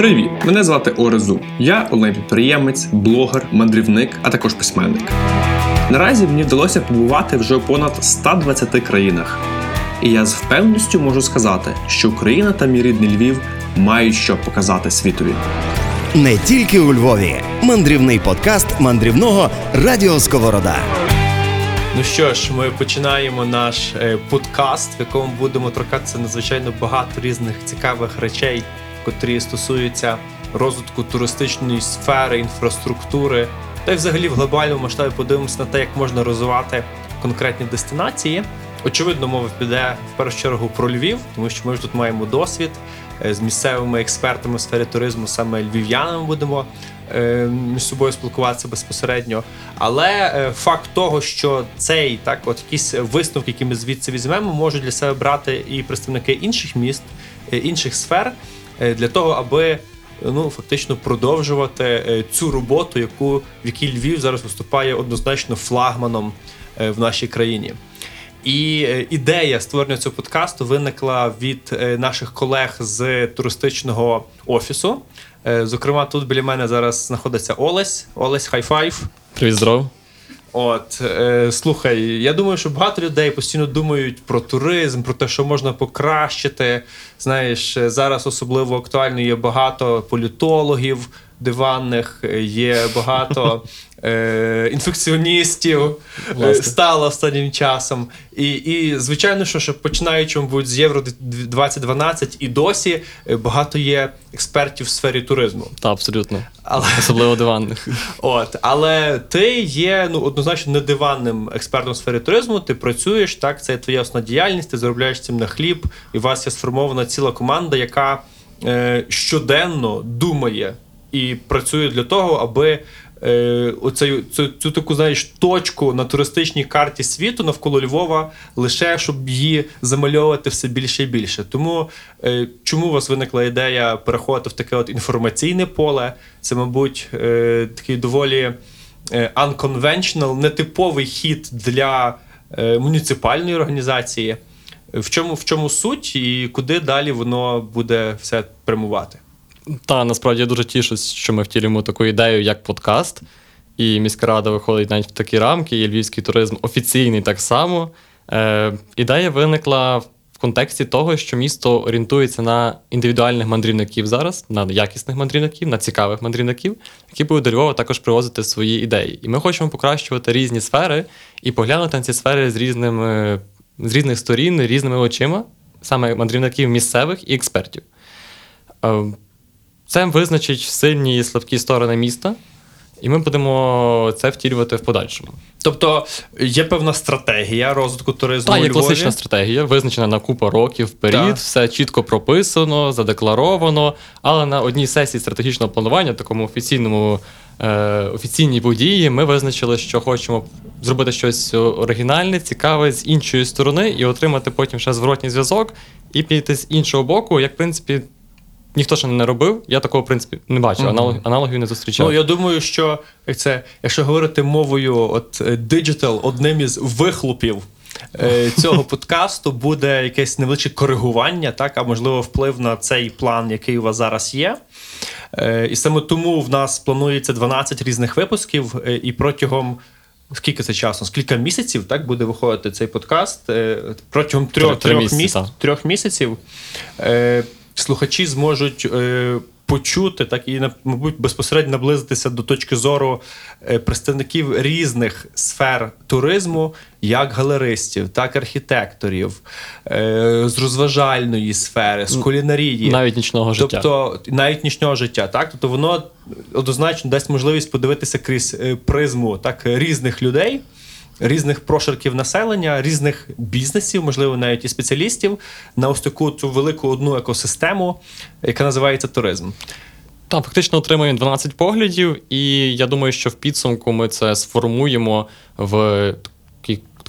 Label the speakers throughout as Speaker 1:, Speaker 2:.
Speaker 1: Привіт! Мене звати Орезу. Я онлайн-підприємець, блогер, мандрівник, а також письменник. Наразі мені вдалося побувати вже у понад 120 країнах. І я з впевненістю можу сказати, що Україна та мій рідний Львів мають що показати світові.
Speaker 2: Не тільки у Львові. Мандрівний подкаст мандрівного Радіо Сковорода.
Speaker 3: Ну що ж, ми починаємо наш е, подкаст, в якому будемо торкатися надзвичайно багато різних цікавих речей, котрі стосуються розвитку туристичної сфери, інфраструктури, та й взагалі в глобальному масштабі подивимося на те, як можна розвивати конкретні дестинації. Очевидно, мова піде в першу чергу про Львів, тому що ми ж тут маємо досвід е, з місцевими експертами в сфері туризму, саме львів'янами будемо е, між собою спілкуватися безпосередньо. Але е, факт того, що цей так, от якісь висновки, які ми звідси візьмемо, можуть для себе брати і представники інших міст, інших сфер, для того, аби ну фактично продовжувати е, цю роботу, яку в якій Львів зараз виступає однозначно флагманом е, в нашій країні. І е, ідея створення цього подкасту виникла від е, наших колег з туристичного офісу. Е, Зокрема, тут біля мене зараз знаходиться Олесь. Олесь, хай-файв.
Speaker 4: Привіт, здоров.
Speaker 3: От е, слухай, я думаю, що багато людей постійно думають про туризм, про те, що можна покращити. Знаєш, е, зараз особливо актуально є багато політологів диванних, е, є багато е, інфекціоністів е,
Speaker 4: Власне.
Speaker 3: стало останнім часом. І, і звичайно, що, що починаючи мабуть, з Євро 2012 і досі е, багато є експертів в сфері туризму.
Speaker 4: Та абсолютно.
Speaker 3: Але
Speaker 4: Особливо диванних.
Speaker 3: От, але ти є ну однозначно не диванним експертом в сфері туризму. Ти працюєш, так це твоя основна діяльність, ти заробляєш цим на хліб, і у вас є сформована ціла команда, яка е, щоденно думає і працює для того, аби е, оцю, цю, цю таку знаєш точку на туристичній карті світу навколо Львова, лише щоб її замальовувати все більше і більше. Тому е, чому у вас виникла ідея переходити в таке от інформаційне поле? Це, мабуть, е, такий доволі е, unconventional, нетиповий хід для е, муніципальної організації. В чому, в чому суть і куди далі воно буде все прямувати?
Speaker 4: Та насправді я дуже тішусь, що ми втілюємо таку ідею, як подкаст. І міська рада виходить навіть в такі рамки, і львівський туризм офіційний так само. Е, ідея виникла в контексті того, що місто орієнтується на індивідуальних мандрівників зараз, на якісних мандрівників, на цікавих мандрівників, які будуть до Львова також привозити свої ідеї. І ми хочемо покращувати різні сфери і поглянути на ці сфери з різними з різних сторін, різними очима, саме мандрівників місцевих і експертів. Е, Це визначить сильні і слабкі сторони міста, і ми будемо це втілювати в подальшому.
Speaker 3: Тобто є певна стратегія розвитку туризму.
Speaker 4: Та
Speaker 3: у
Speaker 4: є
Speaker 3: Львові.
Speaker 4: класична стратегія, визначена на купу років вперед,
Speaker 3: Так.
Speaker 4: все чітко прописано, задекларовано. Але на одній сесії стратегічного планування, такому офіційному е, офіційній події, ми визначили, що хочемо зробити щось оригінальне, цікаве з іншої сторони, і отримати потім ще зворотній зв'язок, і піти з іншого боку, як в принципі. Ніхто ще не робив, я такого, в принципі, не бачив,
Speaker 3: Мгм.
Speaker 4: аналог, аналогів не зустрічав.
Speaker 3: Ну, я думаю, що як це, якщо говорити мовою от е, digital, одним із вихлопів е, цього подкасту буде якесь невеличке коригування, так, а можливо, вплив на цей план, який у вас зараз є. Е, і саме тому в нас планується 12 різних випусків, е, і протягом. Скільки це часу? Скільки місяців так буде виходити цей подкаст? Е, Протягом трьох,
Speaker 4: три
Speaker 3: трьох,
Speaker 4: місяці,
Speaker 3: міс...
Speaker 4: так.
Speaker 3: трьох місяців е, слухачі зможуть е, почути, так і мабуть безпосередньо наблизитися до точки зору е, представників різних сфер туризму, як галеристів, так архітекторів, е, з розважальної сфери, з кулінарії.
Speaker 4: Навіть нічного життя.
Speaker 3: Тобто навіть нічного життя, так? Тобто воно однозначно дасть можливість подивитися крізь е, призму так, різних людей, різних прошарків населення, різних бізнесів, можливо, навіть і спеціалістів на ось таку цю велику одну екосистему, яка називається туризм.
Speaker 4: Так, фактично отримуємо 12 поглядів, і я думаю, що в підсумку ми це сформуємо в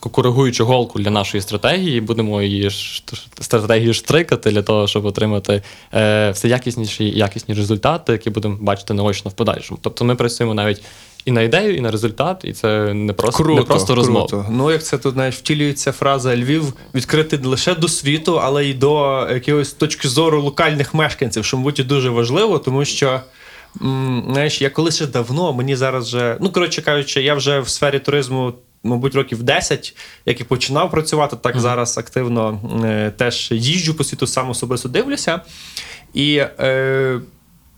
Speaker 4: таку коригуючу голку для нашої стратегії. Будемо її стратегію штрикати для того, щоб отримати е, все якісніші і якісні результати, які будемо бачити наочно в подальшому. Тобто ми працюємо навіть і на ідею, і на результат, і це не просто, не просто розмова.
Speaker 3: Круто. Ну, як це тут знаєш, втілюється фраза Львів відкритий не лише до світу, але й до якоїсь точки зору локальних мешканців, що, мабуть, дуже важливо, тому що. Знаєш, я колись ще давно, мені зараз вже, ну коротше кажучи, я вже в сфері туризму, мабуть, років 10, як і починав працювати, так зараз активно е, теж їжджу по світу, сам особисто дивлюся. І е,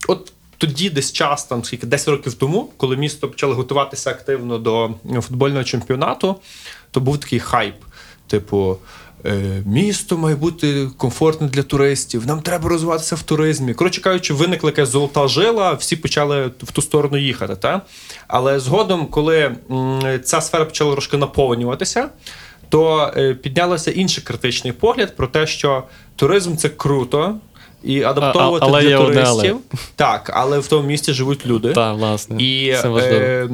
Speaker 3: от тоді, десь час, там скільки 10 років тому, коли місто почало готуватися активно до футбольного чемпіонату, то був такий хайп. Типу, е, місто має бути комфортне для туристів, нам треба розвиватися в туризмі. Коротше кажучи, виникла якась золота жила, всі почали в ту сторону їхати. Та? Але згодом, коли ця сфера почала трошки наповнюватися, то е, піднялося інший критичний погляд про те, що туризм це круто. І адаптовувати
Speaker 4: А- але
Speaker 3: для туристів. Але. Так, але в тому місті живуть люди.
Speaker 4: Так, власне.
Speaker 3: І,
Speaker 4: це важливо.
Speaker 3: е,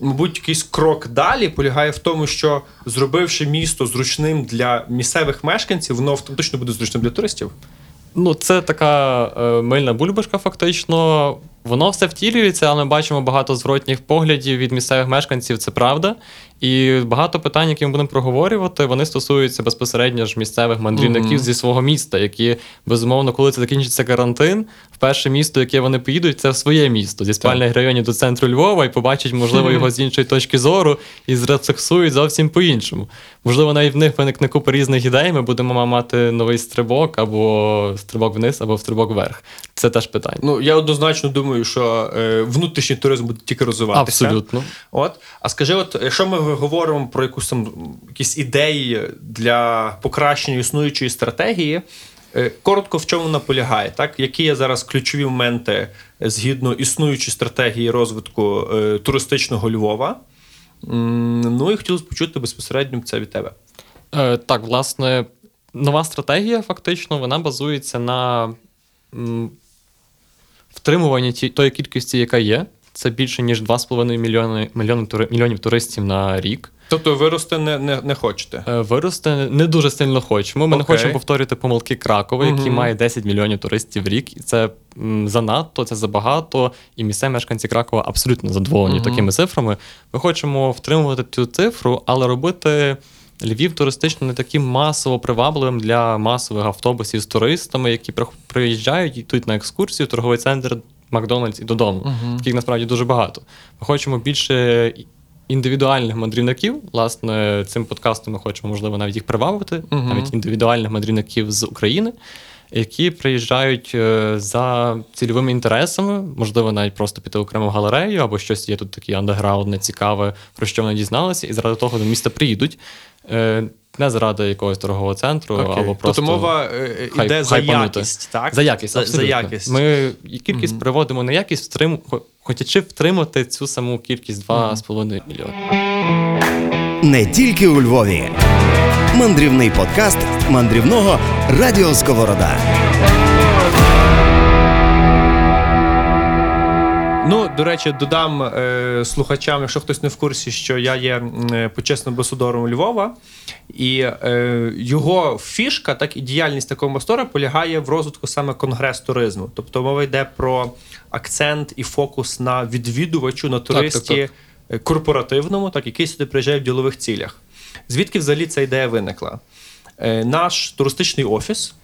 Speaker 3: мабуть, якийсь крок далі полягає в тому, що зробивши місто зручним для місцевих мешканців, воно автоматично буде зручним для туристів.
Speaker 4: Ну, це така е, мильна бульбашка, фактично. Воно все втілюється, але ми бачимо багато зворотніх поглядів від місцевих мешканців, це правда. І багато питань, які ми будемо проговорювати, вони стосуються безпосередньо ж місцевих мандрівників
Speaker 3: Мгм.
Speaker 4: зі свого міста, які, безумовно, коли це закінчиться карантин, в перше місто, яке вони поїдуть, це в своє місто зі спальних районів до центру Львова і побачать, можливо, його з іншої точки зору і зрефлексують зовсім по-іншому. Можливо, навіть в них виникне купа різних ідей. Ми будемо мати новий стрибок або стрибок вниз, або стрибок вверх. Це теж питання.
Speaker 3: Ну я однозначно думаю, що е, внутрішній туризм буде тільки розвиватися.
Speaker 4: Абсолютно.
Speaker 3: От, а скажи, от якщо ми говоримо про якусь там якісь ідеї для покращення існуючої стратегії, е, коротко в чому вона полягає, так? Які є зараз ключові моменти е, згідно існуючої стратегії розвитку е, туристичного Львова? Ну і хотілося б почути безпосередньо це від тебе.
Speaker 4: Е, так, власне, нова стратегія, фактично, вона базується на ті, тої кількості, яка є. Це більше ніж 2,5 мільйони, мільйони, тури- мільйонів туристів на рік.
Speaker 3: Тобто вирости не, не, не хочете.
Speaker 4: Е, Вирости не дуже сильно хочемо. Ми не хочемо повторювати помилки Кракова, який
Speaker 3: Мгм.
Speaker 4: має 10 мільйонів туристів в рік. І це занадто, це забагато. І місцеві мешканці Кракова абсолютно задоволені
Speaker 3: Мгм.
Speaker 4: такими цифрами. Ми хочемо втримувати цю цифру, але робити. Львів туристично не таким масово привабливим для масових автобусів з туристами, які при- приїжджають, йдуть на екскурсію, торговий центр, Макдональдс і додому. яких насправді дуже багато. Ми хочемо більше індивідуальних мандрівників. Власне, цим подкастом ми хочемо, можливо, навіть їх привабити,
Speaker 3: Мгм.
Speaker 4: навіть індивідуальних мандрівників з України, які приїжджають е, за цільовими інтересами, можливо, навіть просто піти окремо в галерею, або щось є тут таке андеграундне, цікаве, про що вони дізналися, і заради того до міста приїдуть. Е, Не заради якогось торгового центру,
Speaker 3: Окей.
Speaker 4: або просто
Speaker 3: тобто мова е,
Speaker 4: хай-
Speaker 3: йде за якість, так?
Speaker 4: за якість.
Speaker 3: За, за якість.
Speaker 4: Ми кількість приводимо на якість, втрим... хо- хотячи втримати цю саму кількість 2,5 мільйони.
Speaker 2: Не тільки у Львові. Мандрівний подкаст мандрівного Радіо Сковорода.
Speaker 3: Ну, до речі, додам е, слухачам, якщо хтось не в курсі, що я є е, почесним амбасадором Львова, і е, його фішка, так і діяльність такого амбасадора полягає в розвитку саме конгрес туризму. Тобто мова йде про акцент і фокус на відвідувачу, на туристі
Speaker 4: так,
Speaker 3: е, корпоративному, так, який сюди приїжджає в ділових цілях. Звідки взагалі ця ідея виникла? Е, наш туристичний офіс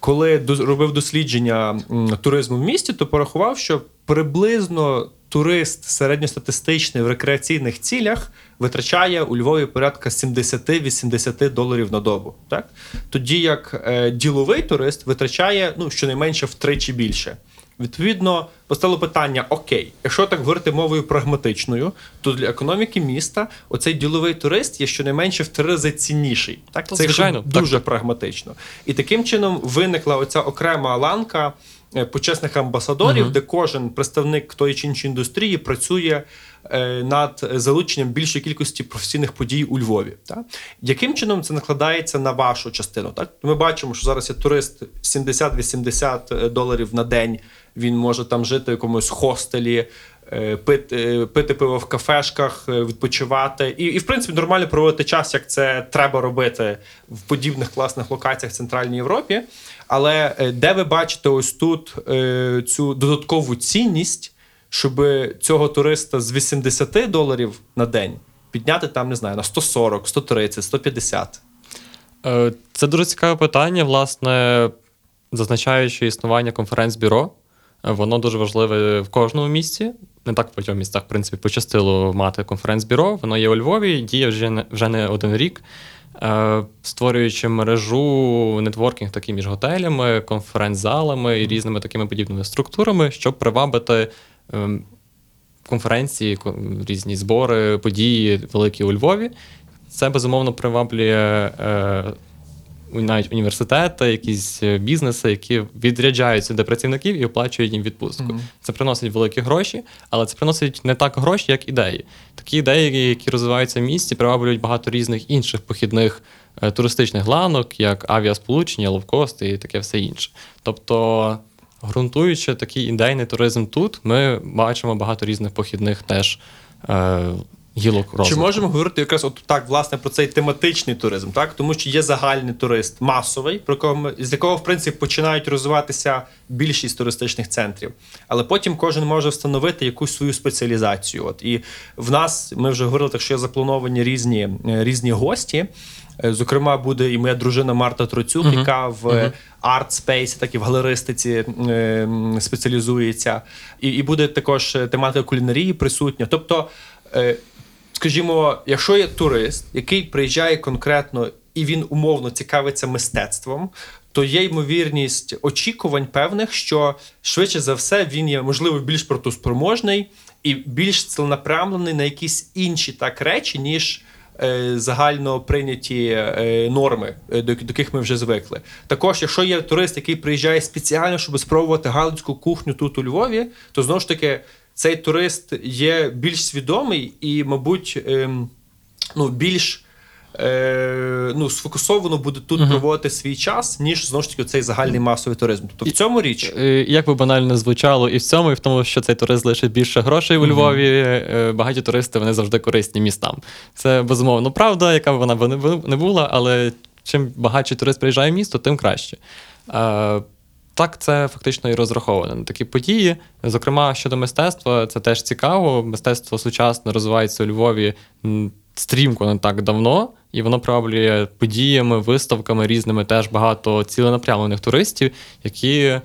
Speaker 3: коли робив дослідження туризму в місті, то порахував, що приблизно турист середньостатистичний в рекреаційних цілях витрачає у Львові порядка 70-80 доларів на добу. Так? Тоді як е, діловий турист витрачає ну, щонайменше втричі більше. Відповідно, постало питання: окей, якщо так говорити мовою прагматичною, то для економіки міста оцей діловий турист є щонайменше в три рази цінніший. Так,
Speaker 4: Та,
Speaker 3: це
Speaker 4: звичайно,
Speaker 3: дуже
Speaker 4: так.
Speaker 3: прагматично. І таким чином виникла оця окрема ланка е, почесних амбасадорів, де кожен представник тої чи іншої індустрії працює е, над залученням більшої кількості професійних подій у Львові. Так? Яким чином це накладається на вашу частину? Так? Ми бачимо, що зараз є турист 70-80 доларів на день. Він може там жити в якомусь хостелі. е, Пити, пити пиво в кафешках, е, відпочивати і, і, в принципі, нормально проводити час, як це треба робити в подібних класних локаціях в Центральній Європі. Але е, де ви бачите ось тут е, цю додаткову цінність щоб цього туриста з 80 доларів на день підняти там, не знаю, на 140, 130, 150?
Speaker 4: Е, Це дуже цікаве питання. Власне, зазначаючи існування конференц-бюро, е, воно дуже важливе в кожному місці. Не так в багатьох містах, в принципі, пощастило мати конференц-бюро. Воно є у Львові, діє вже не, вже не один рік, Е, створюючи мережу нетворкінг такі між готелями, конференц-залами і різними такими подібними структурами, щоб привабити. ем, Конференції, різні збори, події великі у Львові. Це безумовно приваблює е, навіть університети, якісь е, бізнеси, які відряджають сюди працівників і оплачують їм відпустку. Це приносить великі гроші, але це приносить не так гроші, як ідеї. Такі ідеї, які розвиваються в місті, приваблюють багато різних інших похідних е, туристичних ланок, як авіасполучення, ловкост і таке все інше. Тобто, ґрунтуючи такий ідейний туризм тут, ми бачимо багато різних похідних теж е, гілок розвитку.
Speaker 3: Чи можемо говорити якраз от так, власне, про цей тематичний туризм, так? Тому що є загальний турист масовий, про кого ми, з якого, в принципі, починають розвиватися більшість туристичних центрів. Але потім кожен може встановити якусь свою спеціалізацію. От і в нас ми вже говорили, так що є заплановані різні, е, різні гості. Е, Зокрема, буде і моя дружина Марта Троцюк, яка в арт спейсі, так і в галеристиці е, спеціалізується. І, і буде також е, тематика кулінарії присутня. Тобто, е, скажімо, якщо є турист, який приїжджає конкретно і він умовно цікавиться мистецтвом, то є ймовірність очікувань певних, що швидше за все він є, можливо, більш протоспроможний і більш ціленапрямлений на якісь інші так речі, ніж. е, Загально прийняті е, норми, е, до яких ми вже звикли. Також, якщо є турист, який приїжджає спеціально, щоб спробувати галицьку кухню тут у Львові, то знову ж таки цей турист є більш свідомий і, мабуть, ем, ну, більш е, ну, сфокусовано буде тут проводити свій час, ніж знову ж таки цей загальний масовий туризм. Тобто в цьому річ.
Speaker 4: Е, Як би банально звучало, і в цьому, і в тому, що цей турист лишить більше грошей у Львові. е, Багаті туристи вони завжди корисні містам. Це безумовно правда, яка б вона б не не була, але чим багатший турист приїжджає в місто, тим краще. Так, це фактично і розраховано на такі події. Зокрема, щодо мистецтва, це теж цікаво. Мистецтво сучасне розвивається у Львові стрімко не так давно, і воно приваблює подіями, виставками різними теж багато ціленапрямлених туристів, які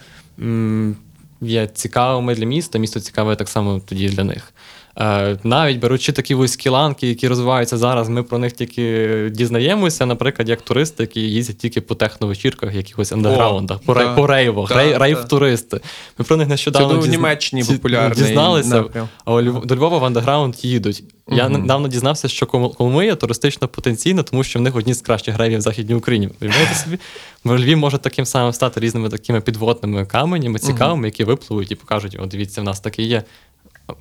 Speaker 4: є цікавими для міста. Місто цікаве так само тоді для них. Е, навіть беручи такі вузькі ланки, які розвиваються зараз, ми про них тільки дізнаємося, наприклад, як туристи, які їздять тільки по техновечірках, якихось андеграундах, по,
Speaker 3: да.
Speaker 4: по рейвах,
Speaker 3: Да,
Speaker 4: рей- рейв-туристи. Ми про них нещодавно
Speaker 3: Це в
Speaker 4: дізна-
Speaker 3: Німеччині популярний
Speaker 4: дізналися,
Speaker 3: напрям.
Speaker 4: а до Львова в андеграунд їдуть. Я недавно дізнався, що Коломия туристично потенційна, тому що в них одні з кращих рейвів в Західній Україні. Собі? Бо Львів може таким самим стати різними такими підводними каменями, цікавими, які випливуть і покажуть: о, дивіться, в нас таке є.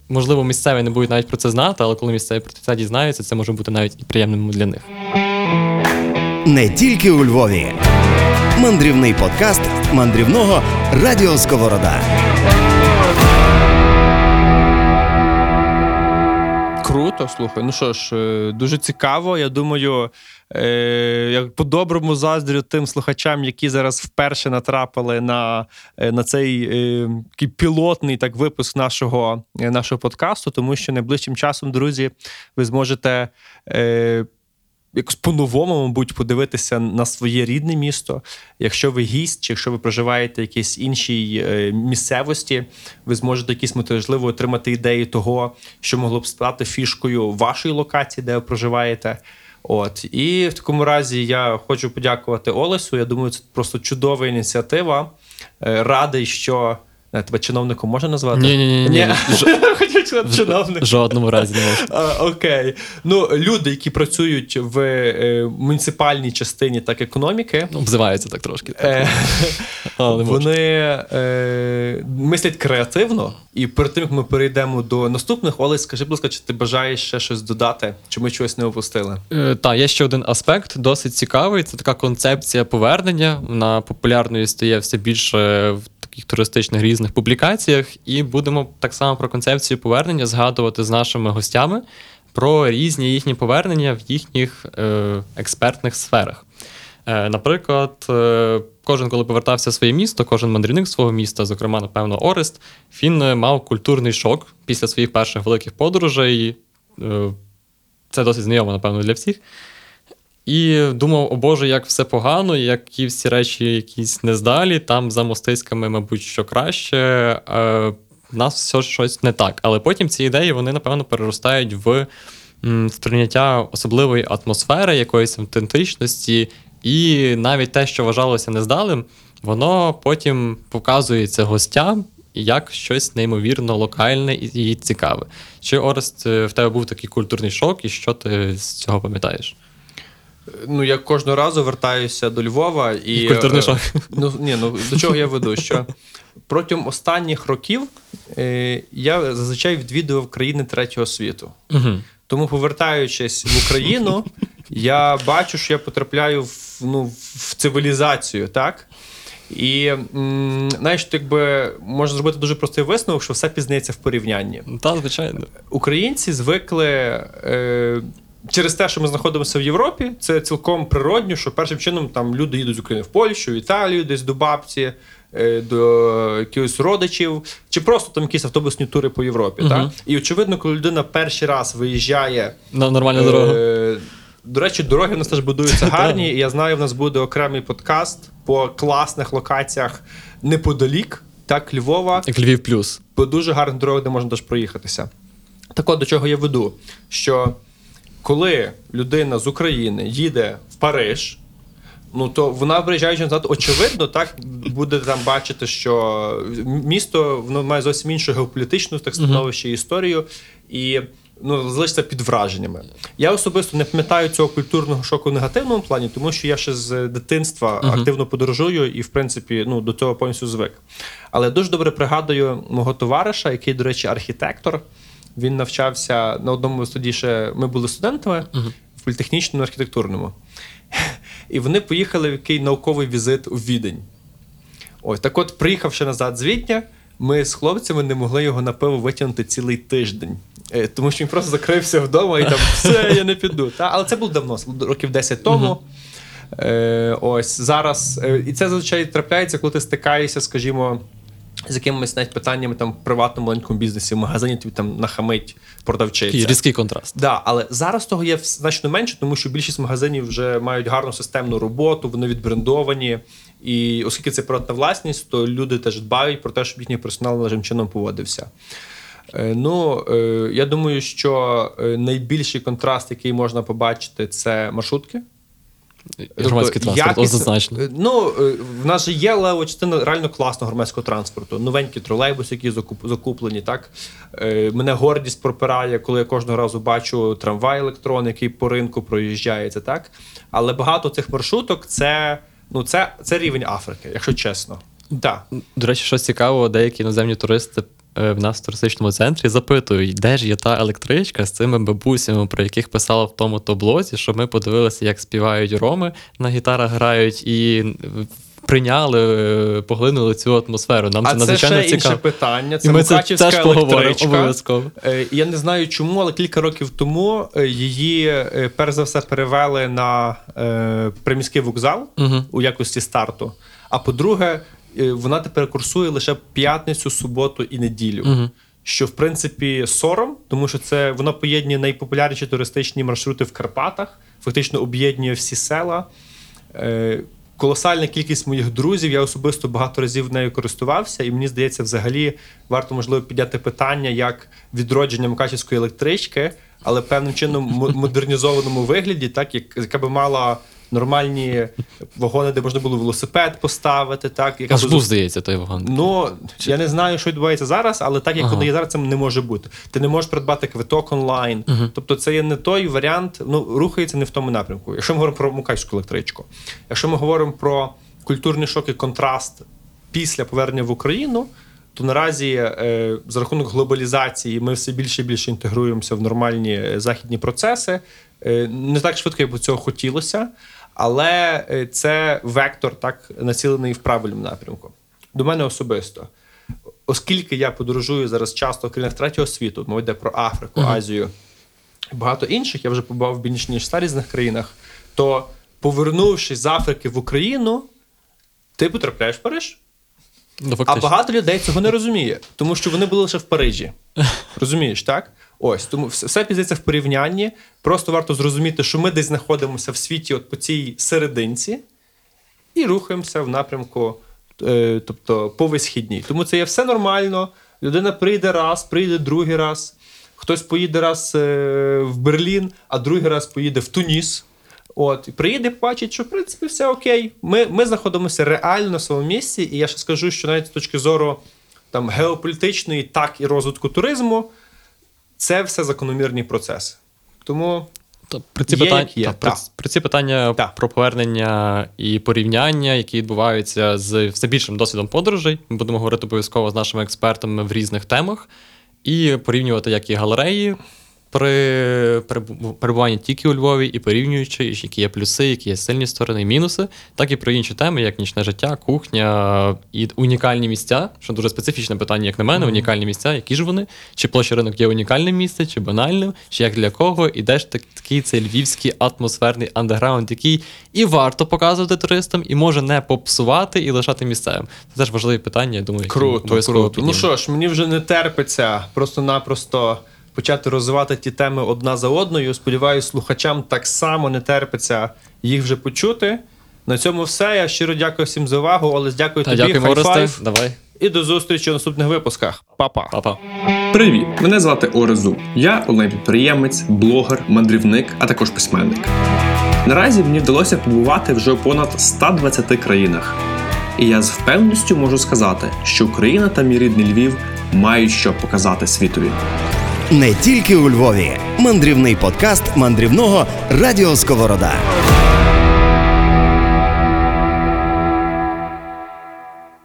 Speaker 4: Можливо, місцеві не будуть навіть про це знати, але коли місцеві про це дізнаються, це може бути навіть і приємним для них.
Speaker 2: Не тільки у Львові. Мандрівний подкаст мандрівного Радіо Сковорода.
Speaker 3: Круто, слухай. Ну що ж, е, дуже цікаво. Я думаю, е, я по-доброму заздрю тим слухачам, які зараз вперше натрапили на, е, на цей е, такий пілотний так, випуск нашого, нашого подкасту, тому що найближчим часом, друзі, ви зможете. Якось по-новому, мабуть, подивитися на своє рідне місто. Якщо ви гість, чи якщо ви проживаєте в якійсь іншій місцевості, ви зможете якісь можливо отримати ідеї того, що могло б стати фішкою вашої локації, де ви проживаєте. От і в такому разі я хочу подякувати Олесу. Я думаю, це просто чудова ініціатива. Е, Радий, що тебе чиновником можна назвати?
Speaker 4: Ні-ні-ні, ні.
Speaker 3: Чиновник.
Speaker 4: В жодному разі не можу.
Speaker 3: Окей. Ну, люди, які працюють в е, муніципальній частині так економіки,
Speaker 4: Ну, Обзиваються так трошки.
Speaker 3: е,
Speaker 4: Але
Speaker 3: вони е, мислять креативно. І перед тим, як ми перейдемо до наступних, Олесь, скажи, будь ласка, чи ти бажаєш ще щось додати? Чи ми чогось не опустили?
Speaker 4: Е, Та, є ще один аспект, досить цікавий. Це така концепція повернення. Вона популярною стає все більше в таких туристичних різних публікаціях. І будемо так само про концепцію повернення згадувати з нашими гостями про різні їхні повернення в їхніх е, експертних сферах. Е, наприклад, е, кожен, коли повертався в своє місто, кожен мандрівник свого міста, зокрема, напевно, Орест, він мав культурний шок після своїх перших великих подорожей. Це досить знайомо, напевно, для всіх. І думав, о Боже, як все погано, які всі речі якісь нездалі, там за мостиськами, мабуть, що краще. Е, в нас все щось не так. Але потім ці ідеї, вони, напевно, переростають в сприйняття особливої атмосфери, якоїсь автентичності, і навіть те, що вважалося нездалим, воно потім показується гостям як щось неймовірно локальне і, і цікаве. Чи Орест, е, в тебе був такий культурний шок, і що ти з цього пам'ятаєш?
Speaker 3: Ну, я кожного разу вертаюся до Львова і.
Speaker 4: Культурний
Speaker 3: е,
Speaker 4: шок.
Speaker 3: Ну, ні, ну до чого я веду? Що протягом останніх років е, я зазвичай відвідував країни третього світу.
Speaker 4: Угу.
Speaker 3: Тому, повертаючись в Україну, я бачу, що я потрапляю в, ну, в цивілізацію, так? І м, знаєш, якби можна зробити дуже простий висновок, що все пізнається в порівнянні.
Speaker 4: Так, звичайно.
Speaker 3: Українці звикли е, через те, що ми знаходимося в Європі, це цілком природньо, що першим чином там люди їдуть з України в Польщу, в Італію, десь до бабці, е, до якихось родичів, чи просто там якісь автобусні тури по Європі.
Speaker 4: Мгм.
Speaker 3: Так? І очевидно, коли людина перший раз виїжджає.
Speaker 4: На нормальна дорога.
Speaker 3: Е, до речі, дороги в нас теж будуються гарні. і я знаю, в нас буде окремий подкаст по класних локаціях неподалік, так, Львова
Speaker 4: Як Львів плюс.
Speaker 3: по дуже гарних дорогах, де можна теж проїхатися. Так от до чого я веду, що коли людина з України їде в Париж, ну то вона приїжджаючи назад, очевидно, так буде там бачити, що місто воно має зовсім іншу геополітичну так становище історію, і ну, залишиться під враженнями. Я особисто не пам'ятаю цього культурного шоку в негативному плані, тому що я ще з дитинства активно подорожую і, в принципі, ну, до цього повністю звик. Але дуже добре пригадую мого товариша, який, до речі, архітектор. Він навчався на одному тоді ще ми були студентами в політехнічному архітектурному. І вони поїхали в який науковий візит у Відень. Ось так от, приїхавши назад з Відня, ми з хлопцями не могли його на пиво витягнути цілий тиждень. Е, Тому що він просто закрився вдома і там все, я не піду. Та? Але це було давно, років 10 тому. Е, ось зараз. е, І це зазвичай трапляється, коли ти стикаєшся, скажімо, з якимись навіть питаннями там в приватному маленькому бізнесі, в магазині тобі там нахамить продавчиця.
Speaker 4: Такий різкий контраст.
Speaker 3: Да, але зараз того є значно менше, тому що більшість магазинів вже мають гарну системну роботу, вони відбрендовані. І оскільки це приватна власність, то люди теж дбають про те, щоб їхній персонал належним чином поводився. Е, Ну, е, я думаю, що е, найбільший контраст, який можна побачити, це маршрутки.
Speaker 4: Громадський
Speaker 3: Тобто
Speaker 4: транспорт,
Speaker 3: якість-
Speaker 4: однозначно.
Speaker 3: е, Ну, е, в нас же є лева частина реально класного громадського транспорту. Новенькі тролейбуси, які закуп- закуплені. Так? Е, Мене гордість пропирає, коли я кожного разу бачу трамвай електрон, який по ринку проїжджається. Так? Але багато цих маршруток це, ну, це, це рівень Африки, якщо чесно. Так.
Speaker 4: До речі, щось цікаво, деякі іноземні туристи в нас в туристичному центрі запитують, де ж є та електричка з цими бабусями, про яких писала в тому то блозі, щоб ми подивилися, як співають роми на гітарах грають, і прийняли, е, поглинули цю атмосферу. Нам
Speaker 3: А
Speaker 4: це
Speaker 3: це
Speaker 4: надзвичайно
Speaker 3: ще інше
Speaker 4: цікаво.
Speaker 3: питання.
Speaker 4: І
Speaker 3: Це
Speaker 4: ми це
Speaker 3: Мукачівська
Speaker 4: теж поговоримо
Speaker 3: електричка.
Speaker 4: обов'язково.
Speaker 3: Е, Я не знаю чому, але кілька років тому е, її е, перш за все перевели на е, приміський вокзал
Speaker 4: Мгм.
Speaker 3: у якості старту. А по-друге, е, вона тепер курсує лише п'ятницю, суботу і неділю.
Speaker 4: Мгм.
Speaker 3: Що в принципі сором, тому що це вона поєднує найпопулярніші туристичні маршрути в Карпатах, фактично об'єднує всі села. Е, Колосальна кількість моїх друзів, я особисто багато разів нею користувався, і мені здається, взагалі варто можливо підняти питання як відродження Мукачівської електрички, але певним чином мо- модернізованому вигляді, так як яка би мала нормальні вагони, де можна було велосипед поставити, так яка
Speaker 4: Аж був, здається, той вагон.
Speaker 3: Ну, я не знаю, що відбувається зараз, але так як
Speaker 4: Ага.
Speaker 3: воно є зараз, це не може бути. Ти не можеш придбати квиток онлайн. Тобто це є не той варіант, ну, рухається не в тому напрямку. Якщо ми говоримо про Мукачську електричку, якщо ми говоримо про культурний шок і контраст після повернення в Україну, то наразі е, за рахунок глобалізації ми все більше і більше інтегруємося в нормальні е, західні процеси. Е, не так швидко, як би цього хотілося, але е, це вектор так націлений в правильному напрямку. До мене особисто. Оскільки я подорожую зараз часто в країнах третього світу, мова йде про Африку, Азію і багато інших, я вже побував в більш ніж ста різних країнах, то повернувшись з Африки в Україну, ти потрапляєш в Париж.
Speaker 4: Ну,
Speaker 3: А багато людей цього не розуміє, тому що вони були лише в Парижі. Розумієш, так? Ось тому все, все в порівнянні. Просто варто зрозуміти, що ми десь знаходимося в світі, от по цій серединці, і рухаємося в напрямку, е, тобто по висхідній. Тому це є все нормально. Людина прийде раз, прийде другий раз. Хтось поїде раз е, в Берлін, а другий раз поїде в Туніс. От, і приїде, побачить, що в принципі все окей. Ми, ми знаходимося реально на своєму місці, і я ще скажу, що навіть з точки зору там, геополітичної, так і розвитку туризму, це все закономірні процеси. Тому
Speaker 4: Та, Про ці
Speaker 3: Є,
Speaker 4: питання,
Speaker 3: є,
Speaker 4: та, про, про ці питання
Speaker 3: та.
Speaker 4: про повернення і порівняння, які відбуваються з все більшим досвідом подорожей. Ми будемо говорити обов'язково з нашими експертами в різних темах і порівнювати як і галереї при перебуванні тільки у Львові, і порівнюючи, які є плюси, які є сильні сторони і мінуси, так і про інші теми, як нічне життя, кухня і унікальні місця, що дуже специфічне питання, як на мене, унікальні місця, які ж вони? Чи площа ринок є унікальним місцем, чи банальним, чи як для кого, і де ж так- такий цей львівський атмосферний андеграунд, який і варто показувати туристам, і може не попсувати і лишати місцевим. Це теж важливі питання, я думаю,
Speaker 3: Круто, круто. Ну що ж, мені вже не терпиться просто-напросто почати розвивати ті теми одна за одною. Сподіваюсь, слухачам так само не терпиться їх вже почути. На цьому все. Я щиро дякую всім за увагу. Олесь, дякую
Speaker 4: Та,
Speaker 3: тобі.
Speaker 4: дякуємо, Оресте. Давай,
Speaker 3: І до зустрічі у наступних випусках. Па-па.
Speaker 4: па-па.
Speaker 1: Привіт! Мене звати Орезу. Я онлайн-підприємець, блогер, мандрівник, а також письменник. Наразі мені вдалося побувати вже у понад 120 країнах. І я з впевненістю можу сказати, що Україна та мій рідний Львів мають що показати світові.
Speaker 2: Не тільки у Львові. Мандрівний подкаст мандрівного Радіо Сковорода.